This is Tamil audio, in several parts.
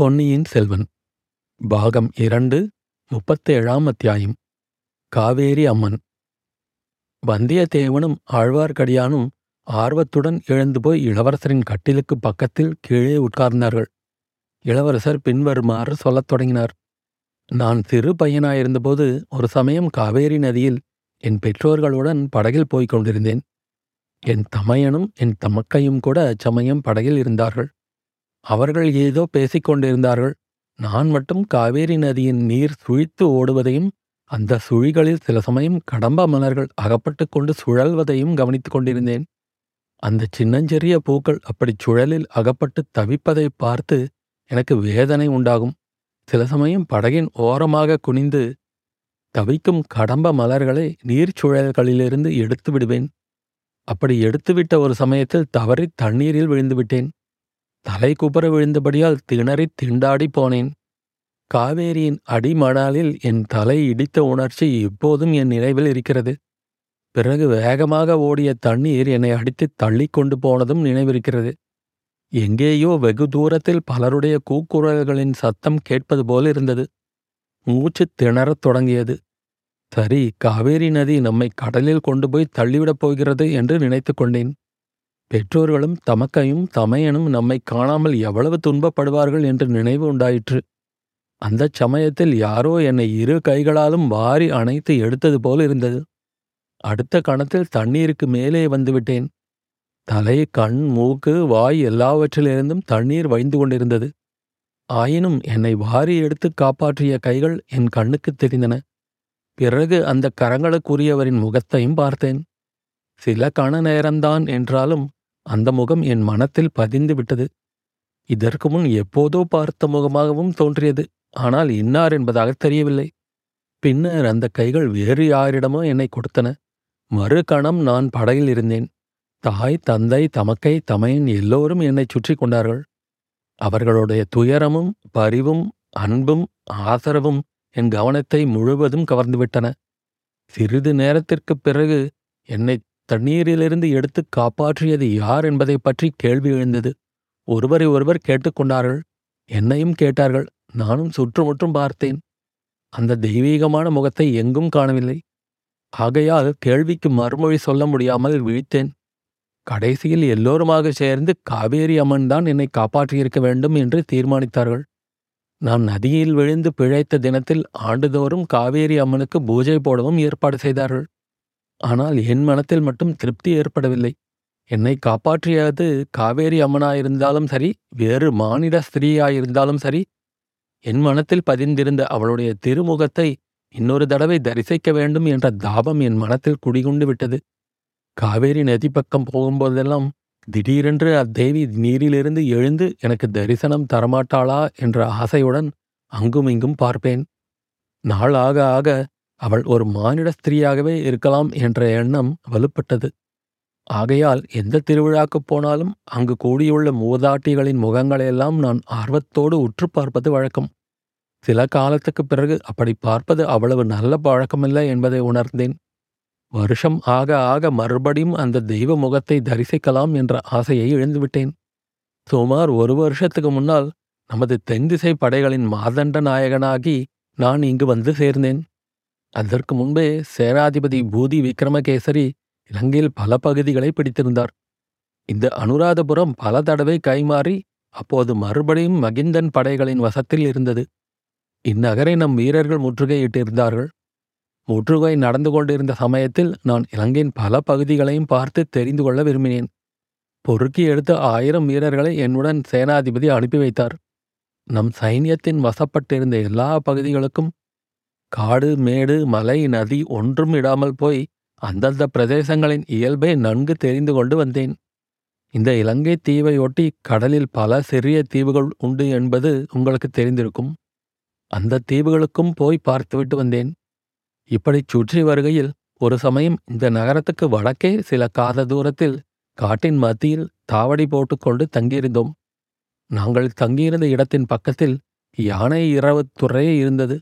பொன்னியின் செல்வன் பாகம் இரண்டு முப்பத்தேழாம் அத்தியாயம். காவேரி அம்மன். வந்தியத்தேவனும் ஆழ்வார்க்கடியானும் ஆர்வத்துடன் எழுந்து போய் இளவரசரின் கட்டிலுக்கு பக்கத்தில் கீழே உட்கார்ந்தார்கள். இளவரசர் பின்வருமாறு சொல்லத் தொடங்கினார். நான் சிறு பையனாயிருந்தபோது ஒரு சமயம் காவேரி நதியில் என் பெற்றோர்களுடன் படகில் போய்க் கொண்டிருந்தேன். என் தமையனும் என் தமக்கையும் கூட அச்சமயம் படகில் இருந்தார்கள். அவர்கள் ஏதோ பேசிக் கொண்டிருந்தார்கள் நான் மட்டும் காவேரி நதியின் நீர் சுழித்து ஓடுவதையும் அந்த சுழிகளில் சில சமயம் கடம்ப மலர்கள் அகப்பட்டுக் கொண்டு சுழல்வதையும் கவனித்துக் கொண்டிருந்தேன். அந்த சின்னஞ்சிறிய பூக்கள் அப்படிச் சுழலில் அகப்பட்டு தவிப்பதை பார்த்து எனக்கு வேதனை உண்டாகும். சில சமயம் படகின் ஓரமாக குனிந்து தவிக்கும் கடம்ப மலர்களை நீர்ச்சுழல்களிலிருந்து எடுத்து விடுவேன். அப்படி எடுத்துவிட்ட ஒரு சமயத்தில் தவறி தண்ணீரில் விழுந்து விட்டேன். தலை குப்புற விழுந்தபடியால் திணறித் திண்டாடி போனேன். காவேரியின் அடிமணாலில் என் தலை இடித்த உணர்ச்சி இப்போதும் என் நினைவில் இருக்கிறது. பிறகு வேகமாக ஓடிய தண்ணீர் என்னை அடித்துத் தள்ளி கொண்டு போனதும் நினைவிருக்கிறது. எங்கேயோ வெகு தூரத்தில் பலருடைய கூக்குரல்களின் சத்தம் கேட்பது போல் இருந்தது. மூச்சு திணறத் தொடங்கியது. சரி காவேரி நதி நம்மை கடலில் கொண்டு போய் தள்ளிவிடப் போகிறது என்று நினைத்து கொண்டேன். பெற்றோர்களும் தமக்கையும் தமையனும் நம்மை காணாமல் எவ்வளவு துன்பப்படுவார்கள் என்று நினைவு உண்டாயிற்று. அந்தச் சமயத்தில் யாரோ என்னை இரு கைகளாலும் வாரி அணைத்து எடுத்தது போல் இருந்தது. அடுத்த கணத்தில் தண்ணீருக்கு மேலே வந்துவிட்டேன். தலை கண் மூக்கு வாய் எல்லாவற்றிலிருந்தும் தண்ணீர் வழிந்து கொண்டிருந்தது. ஆயினும் என்னை வாரி எடுத்து காப்பாற்றிய கைகள் என் கண்ணுக்குத் தெரிந்தன. பிறகு அந்த கரங்களுக்குரியவரின் முகத்தையும் பார்த்தேன். சில கண நேரம்தான் என்றாலும் அந்த முகம் என் மனத்தில் பதிந்து விட்டது. இதற்கு முன் எப்போதோ பார்த்த முகமாகவும் தோன்றியது. ஆனால் இன்னார் என்பதாக தெரியவில்லை. பின்னர் அந்த கைகள் வேறு யாரிடமோ என்னை கொடுத்தன. மறு கணம் நான் படகில் இருந்தேன். தாய் தந்தை தமக்கை தமையன் எல்லோரும் என்னை சுற்றி கொண்டார்கள். அவர்களுடைய துயரமும் பரிவும் அன்பும் ஆதரவும் என் கவனத்தை முழுவதும் கவர்ந்துவிட்டன சிறிது நேரத்திற்குப் பிறகு என்னை தண்ணீரிலிருந்து எடுத்து காப்பாற்றியது யார் என்பதை பற்றி கேள்வி எழுந்தது. ஒருவரை ஒருவர் கேட்டுக்கொண்டார்கள். என்னையும் கேட்டார்கள். நானும் சுற்றுமுற்றும் பார்த்தேன். அந்த தெய்வீகமான முகத்தை எங்கும் காணவில்லை. ஆகையால் கேள்விக்கு மறுமொழி சொல்ல முடியாமல் விழித்தேன். கடைசியில் எல்லோருமாக சேர்ந்து காவேரி அம்மன் தான் என்னை காப்பாற்றியிருக்க வேண்டும் என்று தீர்மானித்தார்கள். நான் நதியில் விழுந்து பிழைத்த தினத்தில் ஆண்டுதோறும் காவேரி அம்மனுக்கு பூஜை போடவும் ஏற்பாடு செய்தார்கள். ஆனால் என் மனத்தில் மட்டும் திருப்தி ஏற்படவில்லை. என்னை காப்பாற்றியது காவேரி அம்மனாயிருந்தாலும் சரி வேறு மானிட ஸ்திரீயாயிருந்தாலும் சரி. என் மனத்தில் பதிந்திருந்த அவளுடைய திருமுகத்தை இன்னொரு தடவை தரிசிக்க வேண்டும் என்ற தாபம் என் மனத்தில் குடிகொண்டு விட்டது. காவேரி நதி பக்கம் போகும்போதெல்லாம் திடீரென்று அத்தேவி நீரிலிருந்து எழுந்து எனக்கு தரிசனம் தரமாட்டாளா என்ற ஆசையுடன் அங்கும் இங்கும் பார்ப்பேன். நாள் ஆக ஆக அவள் ஒரு மானிட ஸ்திரீயாகவே இருக்கலாம் என்ற எண்ணம் வலுப்பட்டது. ஆகையால் எந்த திருவிழாக்குப் போனாலும் அங்கு கூடியுள்ள மூதாட்டிகளின் முகங்களையெல்லாம் நான் ஆர்வத்தோடு உற்று பார்ப்பது வழக்கம். சில காலத்துக்குப் பிறகு அப்படி பார்ப்பது அவ்வளவு நல்ல பழக்கமில்லை என்பதை உணர்ந்தேன். வருஷம் ஆக ஆக மறுபடியும் அந்த தெய்வ முகத்தை தரிசிக்கலாம் என்ற ஆசையை இழந்துவிட்டேன் சுமார் ஒரு வருஷத்துக்கு முன்னால் நமது தென்திசை படைகளின் மாதண்ட நாயகனாகி நான் இங்கு வந்து சேர்ந்தேன். அதற்கு முன்பே சேனாதிபதி பூதி விக்ரமகேசரி இலங்கையில் பல பகுதிகளை பிடித்திருந்தார். இந்த அனுராதபுரம் பல தடவை கைமாறி அப்போது மறுபடியும் மகிந்தன் படைகளின் வசத்தில் இருந்தது. இந்நகரை நம் வீரர்கள் முற்றுகையிட்டிருந்தார்கள். முற்றுகை நடந்து கொண்டிருந்த சமயத்தில் நான் இலங்கையின் பல பகுதிகளையும் பார்த்து தெரிந்து கொள்ள விரும்பினேன். பொறுக்கி எடுத்த ஆயிரம் வீரர்களை என்னுடன் சேனாதிபதி அனுப்பி வைத்தார். நம் சைன்யத்தின் வசப்பட்டிருந்த எல்லா பகுதிகளுக்கும் காடு மேடு மலை நதி ஒன்றும் இடாமல் போய் அந்தந்த பிரதேசங்களின் இயல்பை நன்கு தெரிந்து கொண்டு வந்தேன். இந்த இலங்கை தீவையொட்டி கடலில் பல சிறிய தீவுகள் உண்டு என்பது உங்களுக்கு தெரிந்திருக்கும். அந்த தீவுகளுக்கும் போய் பார்த்துவிட்டு வந்தேன். இப்படிச் சுற்றி வருகையில் ஒரு சமயம் இந்த நகரத்துக்கு வடக்கே சில காத தூரத்தில் காட்டின் மத்தியில் தாவடி போட்டுக்கொண்டு தங்கியிருந்தோம். நாங்கள் தங்கியிருந்த இடத்தின் பக்கத்தில் யானை இரவு துறையே இருந்தது.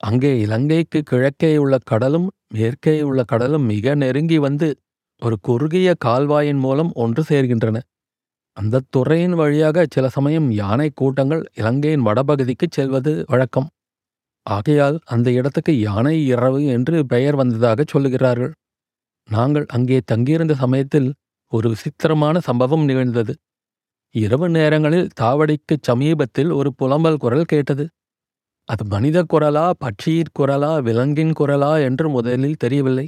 அங்கே இலங்கைக்கு கிழக்கே உள்ள கடலும் மேற்கே உள்ள கடலும் மிக நெருங்கி வந்து ஒரு குறுகிய கால்வாயின் மூலம் ஒன்று சேர்கின்றன. அந்த துறையின் வழியாக சில சமயம் யானை கூட்டங்கள் இலங்கையின் வடபகுதிக்குச் செல்வது வழக்கம். ஆகையால் அந்த இடத்துக்கு யானை இரவு என்று பெயர் வந்ததாகச் சொல்லுகிறார்கள். நாங்கள் அங்கே தங்கியிருந்த சமயத்தில் ஒரு விசித்திரமான சம்பவம் நிகழ்ந்தது. இரவு நேரங்களில் தாவடிக்குச் சமீபத்தில் ஒரு புலம்பல் குரல் கேட்டது. அது மனித குரலா பட்சியிற் குரலா விலங்கின் குரலா என்று முதலில் தெரியவில்லை.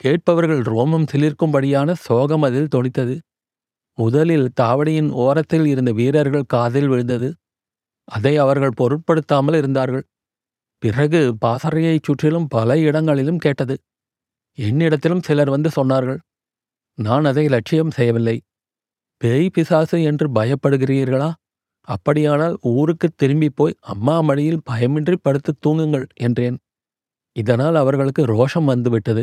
கேட்பவர்கள் ரோமம் சிலிர்க்கும்படியான சோகம் அதில் தொனித்தது. முதலில் தாவடியின் ஓரத்தில் இருந்த வீரர்கள் காதில் விழுந்தது. அதை அவர்கள் பொருட்படுத்தாமல் இருந்தார்கள். பிறகு பாசறையைச் சுற்றிலும் பல இடங்களிலும் கேட்டது. என்னிடத்திலும் சிலர் வந்து சொன்னார்கள் நான் அதை லட்சியம் செய்யவில்லை. பேய் பிசாசு என்று பயப்படுகிறீர்களா? அப்படியானால் ஊருக்குத் திரும்பிப் போய் அம்மா மடியில் பயமின்றி படுத்து தூங்குங்கள் என்றேன். இதனால் அவர்களுக்கு ரோஷம் வந்துவிட்டது.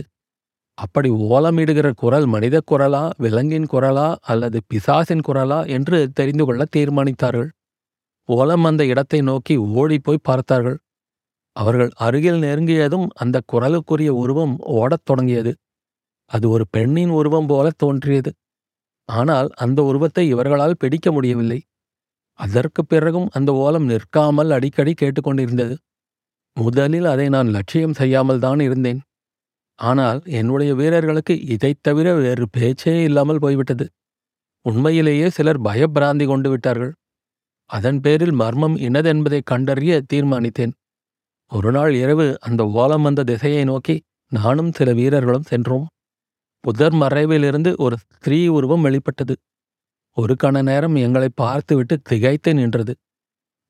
அப்படி ஓலமிடுகிற குரல் மனித குரலா விலங்கின் குரலா அல்லது பிசாசின் குரலா என்று தெரிந்து கொள்ள தீர்மானித்தார்கள். ஓலம் அந்த இடத்தை நோக்கி ஓடிப்போய் பார்த்தார்கள். அவர்கள் அருகில் நெருங்கியதும் அந்த குரலுக்குரிய உருவம் ஓடத் தொடங்கியது. அது ஒரு பெண்ணின் உருவம் போல தோன்றியது. ஆனால் அந்த உருவத்தை இவர்களால் பிடிக்க முடியவில்லை. அதற்குப் பிறகும் அந்த ஓலம் நிற்காமல் அடிக்கடி கேட்டுக்கொண்டிருந்தது. முதலில் அதை நான் லட்சியம் செய்யாமல் தான் இருந்தேன். ஆனால் என்னுடைய வீரர்களுக்கு இதைத் தவிர வேறு பேச்சே இல்லாமல் போய்விட்டது. உண்மையிலேயே சிலர் பயப்பிராந்தி கொண்டு விட்டார்கள். அதன் பேரில் மர்மம் இனதென்பதை கண்டறிய தீர்மானித்தேன். ஒருநாள் இரவு அந்த ஓலம் வந்த திசையை நோக்கி நானும் சில வீரர்களும் சென்றோம். புதர் மறைவிலிருந்து ஒரு ஸ்திரீ உருவம் வெளிப்பட்டது. ஒரு கண நேரம் எங்களை பார்த்துவிட்டு திகைத்து நின்றது.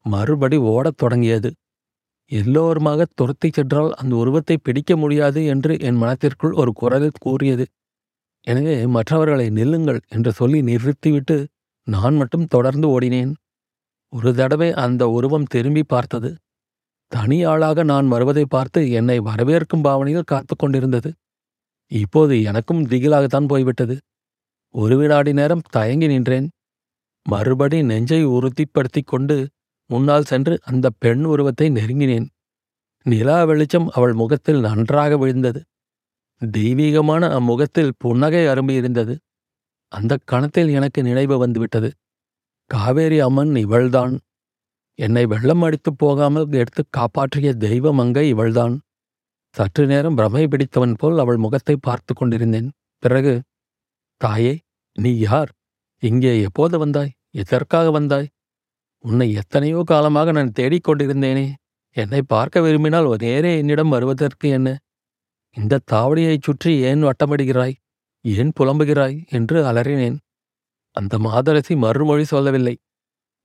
மறுபடி ஓடத் தொடங்கியது. எல்லோருமாக துரத்திச் சென்றால் அந்த உருவத்தை பிடிக்க முடியாது என்று என் மனத்திற்குள் ஒரு குரலில் கூறியது. எனவே மற்றவர்களை நில்லுங்கள் என்று சொல்லி நிறுத்திவிட்டு நான் மட்டும் தொடர்ந்து ஓடினேன். ஒரு தடவை அந்த உருவம் திரும்பி பார்த்தது. தனி ஆளாக நான் வருவதை பார்த்து என்னை வரவேற்கும் பாவனையில் காத்து கொண்டிருந்தது. இப்போது எனக்கும் திகிலாகத்தான் போய்விட்டது. ஒரு வினாடி நேரம் தயங்கி நின்றேன். மறுபடி நெஞ்சை உறுதிப்படுத்திக் கொண்டு முன்னால் சென்று அந்த பெண் உருவத்தை நெருங்கினேன். நிலா வெளிச்சம் அவள் முகத்தில் நன்றாக விழுந்தது. தெய்வீகமான அம்முகத்தில் புன்னகை அரும்பியிருந்தது அந்த கணத்தில் எனக்கு நினைவு வந்துவிட்டது. காவேரி அம்மன் இவள்தான். என்னை வெள்ளம் அடித்துப் போகாமல் எடுத்து காப்பாற்றிய தெய்வம் அங்கே இவள்தான். சற்று நேரம் பிரமை பிடித்தவன் போல் அவள் முகத்தை பார்த்து கொண்டிருந்தேன். பிறகு தாயே நீ யார்? இங்கே எப்போது வந்தாய்? எதற்காக வந்தாய்? உன்னை எத்தனையோ காலமாக நான் தேடிக் கொண்டிருந்தேனே. என்னை பார்க்க விரும்பினால் நேரே என்னிடம் வருவதற்கு என்ன? இந்த தாவடியைச் சுற்றி ஏன் வட்டமிடுகிறாய்? ஏன் புலம்புகிறாய்? என்று அலறினேன். அந்த மாதரசி மறுமொழி சொல்லவில்லை.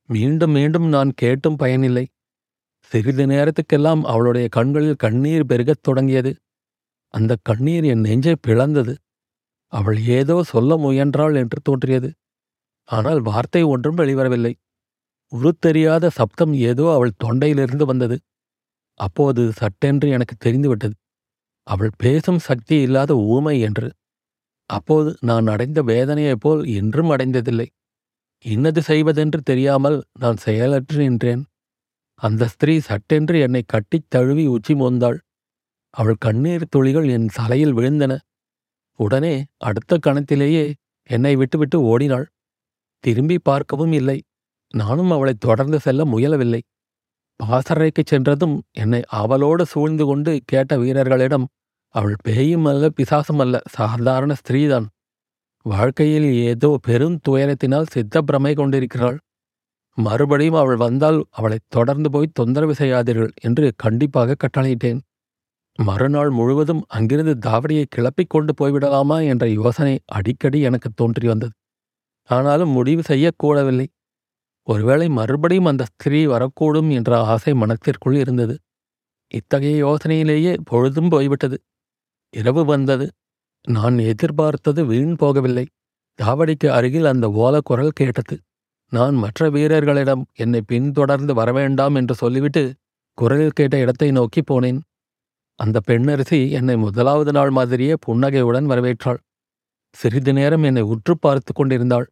மீண்டும் மீண்டும் நான் கேட்டும் பயனில்லை. சிறிது நேரத்துக்கெல்லாம் அவளுடைய கண்களில் கண்ணீர் பெருகத் தொடங்கியது. அந்த கண்ணீர் என் நெஞ்சை பிளந்தது. அவள் ஏதோ சொல்ல முயன்றாள் என்று தோன்றியது. ஆனால் வார்த்தை ஒன்றும் வெளிவரவில்லை. உருத்தெரியாத சப்தம் ஏதோ அவள் தொண்டையிலிருந்து வந்தது. அப்போது சட்டென்று எனக்கு தெரிந்துவிட்டது. அவள் பேசும் சக்தி இல்லாத ஊமை என்று. அப்போது நான் அடைந்த வேதனையைப் போல் என்றும் அடைந்ததில்லை. இன்னது செய்வதென்று தெரியாமல் நான் செயலற்று நின்றேன். அந்த ஸ்திரீ சட்டென்று என்னை கட்டித் தழுவி உச்சி மோந்தாள். அவள் கண்ணீர் துளிகள் என் தலையில் விழுந்தன. உடனே அடுத்த கணத்திலேயே என்னை விட்டுவிட்டு ஓடினாள். திரும்பி பார்க்கவும் இல்லை. நானும் அவளை தொடர்ந்து செல்ல முயலவில்லை. பாசறைக்குச் சென்றதும் என்னை அவளோடு சூழ்ந்து கொண்டு கேட்ட வீரர்களிடம் அவள் பேயும் அல்ல பிசாசும் அல்ல சாதாரண ஸ்திரீதான். வாழ்க்கையில் ஏதோ பெரும் துயரத்தினால் சித்தப்பிரமை கொண்டிருக்கிறாள். மறுபடியும் அவள் வந்தால் அவளைத் தொடர்ந்து போய் தொந்தரவு செய்யாதீர்கள் என்று கண்டிப்பாக கட்டளையிட்டேன். மறுநாள் முழுவதும் அங்கிருந்து தாவடியை கிளப்பிக் கொண்டு போய்விடலாமா என்ற யோசனை அடிக்கடி எனக்கு தோன்றி வந்தது. ஆனாலும் முடிவு செய்யக்கூடவில்லை. ஒருவேளை மறுபடியும் அந்த ஸ்திரீ வரக்கூடும் என்ற ஆசை மனத்திற்குள் இருந்தது. இத்தகைய யோசனையிலேயே பொழுதும் போய்விட்டது. இரவு வந்தது. நான் எதிர்பார்த்தது வீண் போகவில்லை. தாவடிக்கு அருகில் அந்த ஓலக்குரல் கேட்டது. நான் மற்ற வீரர்களிடம் என்னை பின்தொடர்ந்து வரவேண்டாம் என்று சொல்லிவிட்டு குரலில் கேட்ட இடத்தை நோக்கி போனேன். அந்த பெண்ணரசி என்னை முதலாவது நாள் மாதிரியே புன்னகையுடன் வரவேற்றாள். சிறிது நேரம் என்னை உற்று பார்த்து கொண்டிருந்தாள்.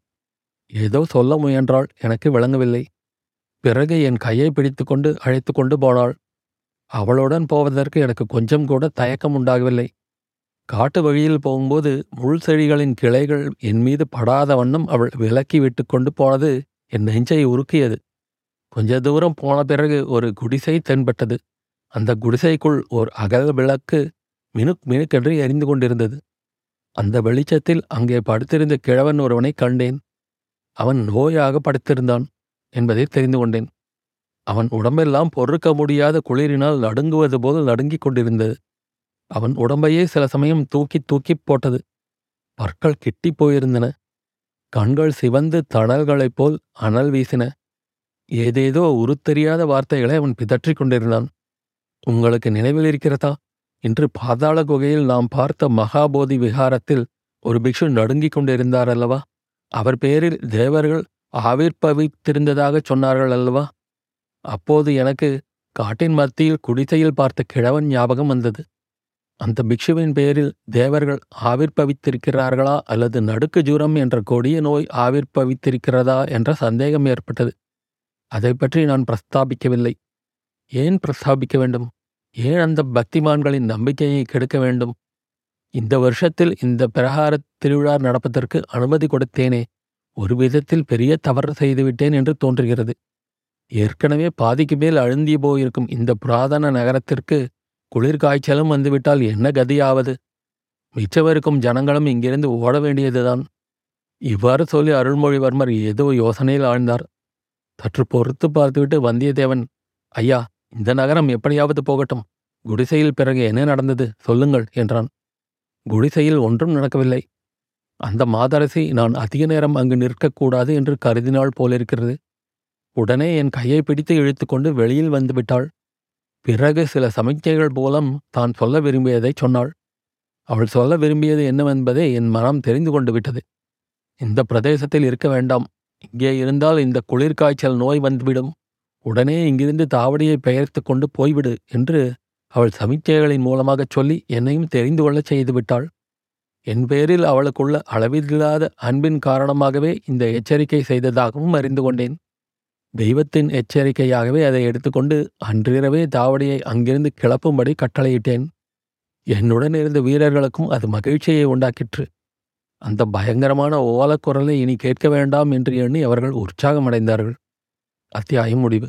ஏதோ சொல்ல முயன்றாள் எனக்கு விளங்கவில்லை. பிறகு என் கையை பிடித்துக்கொண்டு அழைத்து கொண்டு போனாள். அவளுடன் போவதற்கு எனக்கு கொஞ்சம் கூட தயக்கம் உண்டாகவில்லை. காட்டு வழியில் போகும்போது முள் செடிகளின் கிளைகள் என் மீது படாத வண்ணம் அவள் விலக்கி விட்டு கொண்டு போனது என் நெஞ்சை உருக்கியது. கொஞ்ச தூரம் போன பிறகு ஒரு குடிசை தென்பட்டது. அந்த குடிசைக்குள் ஓர் அகல் விளக்கு மினுக் மினுக்கென்று எரிந்து கொண்டிருந்தது. அந்த வெளிச்சத்தில் அங்கே படுத்திருந்த கிழவன் ஒருவனை கண்டேன். அவன் நோயாக படுத்திருந்தான் என்பதை தெரிந்து கொண்டேன். அவன் உடம்பெல்லாம் பொறுக்க முடியாத குளிரினால் நடுங்குவது போல் நடுங்கிக் கொண்டிருந்தது. அவன் உடம்பையே சில சமயம் தூக்கி தூக்கிப் போட்டது. பற்கள் கிட்டிப் போயிருந்தன. கண்கள் சிவந்து தணல்களைப் போல் அனல் வீசின. ஏதேதோ உருத்தெரியாத வார்த்தைகளை அவன் பிதற்றிக் கொண்டிருந்தான். உங்களுக்கு நினைவில் இருக்கிறதா? இன்று பாதாள குகையில் நாம் பார்த்த மகாபோதி விகாரத்தில் ஒரு பிக்ஷு நடுங்கிக் கொண்டிருந்தார் அல்லவா? அவர் பேரில் தேவர்கள் ஆவிர்ப்பவித்திருந்ததாகச் சொன்னார்கள் அல்லவா? அப்போது எனக்கு காட்டின் மத்தியில் குடிசையில் பார்த்த கிழவன் ஞாபகம் வந்தது. அந்த பிக்ஷுவின் பேரில் தேவர்கள் ஆவிர்ப்பவித்திருக்கிறார்களா அல்லது நடுக்கு ஜூரம் என்ற கொடிய நோய் ஆவிர்ப்பவித்திருக்கிறதா என்ற சந்தேகம் ஏற்பட்டது. அதை பற்றி நான் பிரஸ்தாபிக்கவில்லை. ஏன் பிரஸ்தாபிக்க வேண்டும்? ஏன் அந்த பக்திமான்களின் நம்பிக்கையை கெடுக்க வேண்டும்? இந்த வருஷத்தில் இந்த பிரகார திருவிழா நடப்பதற்கு அனுமதி கொடுத்தேனே. ஒரு விதத்தில் பெரிய தவறு செய்துவிட்டேன் என்று தோன்றுகிறது. ஏற்கனவே பாதிக்கு மேல் அழுந்தி போயிருக்கும் இந்த புராதன நகரத்திற்கு குளிர்காய்ச்சலும் வந்துவிட்டால் என்ன கதியாவது? மிச்சவருக்கும் ஜனங்களும் இங்கிருந்து ஓட வேண்டியதுதான். இவ்வாறு சொல்லி அருள்மொழிவர்மர் ஏதோ யோசனையில் ஆழ்ந்தார். சற்று பொறுத்து பார்த்துவிட்டு வந்தியத்தேவன் ஐயா இந்த நகரம் எப்படியாவது போகட்டும். குடிசையில் பிறகு என்ன நடந்தது சொல்லுங்கள் என்றான். குடிசையில் ஒன்றும் நடக்கவில்லை. அந்த மாதரசி நான் அதிக நேரம் அங்கு நிற்கக்கூடாது என்று கருதினாள் போலிருக்கிறது. உடனே என் கையை பிடித்து இழுத்துக்கொண்டு வெளியில் வந்துவிட்டாள் பிறகு சில சமிக்ஞைகள் மூலம் தான் சொல்ல விரும்பியதைச் சொன்னாள். அவள் சொல்ல விரும்பியது என்னவென்பதை என் மனம் தெரிந்து கொண்டு விட்டது. இந்த பிரதேசத்தில் இருக்க வேண்டாம். இங்கே இருந்தால் இந்த குளிர்காய்ச்சல் நோய் வந்துவிடும். உடனே இங்கிருந்து தாவடியை பெயர்த்து கொண்டு போய்விடு என்று அவள் சமிச்சைகளின் மூலமாகச் சொல்லி என்னையும் தெரிந்து கொள்ளச் செய்துவிட்டாள் என் பேரில் அவளுக்குள்ள அளவில்லாத அன்பின் காரணமாகவே இந்த எச்சரிக்கை செய்ததாகவும் அறிந்து கொண்டேன். தெய்வத்தின் எச்சரிக்கையாகவே அதை எடுத்துக்கொண்டு அன்றிரவே தாவடியை அங்கிருந்து கிளப்பும்படி கட்டளையிட்டேன். என்னுடன் இருந்த வீரர்களுக்கும் அது மகிழ்ச்சியை உண்டாக்கிற்று. அந்த பயங்கரமான ஓலக்குரலை இனி கேட்க வேண்டாம் என்று எண்ணி அவர்கள் உற்சாகமடைந்தார்கள். அத்தியாயம் முடிவு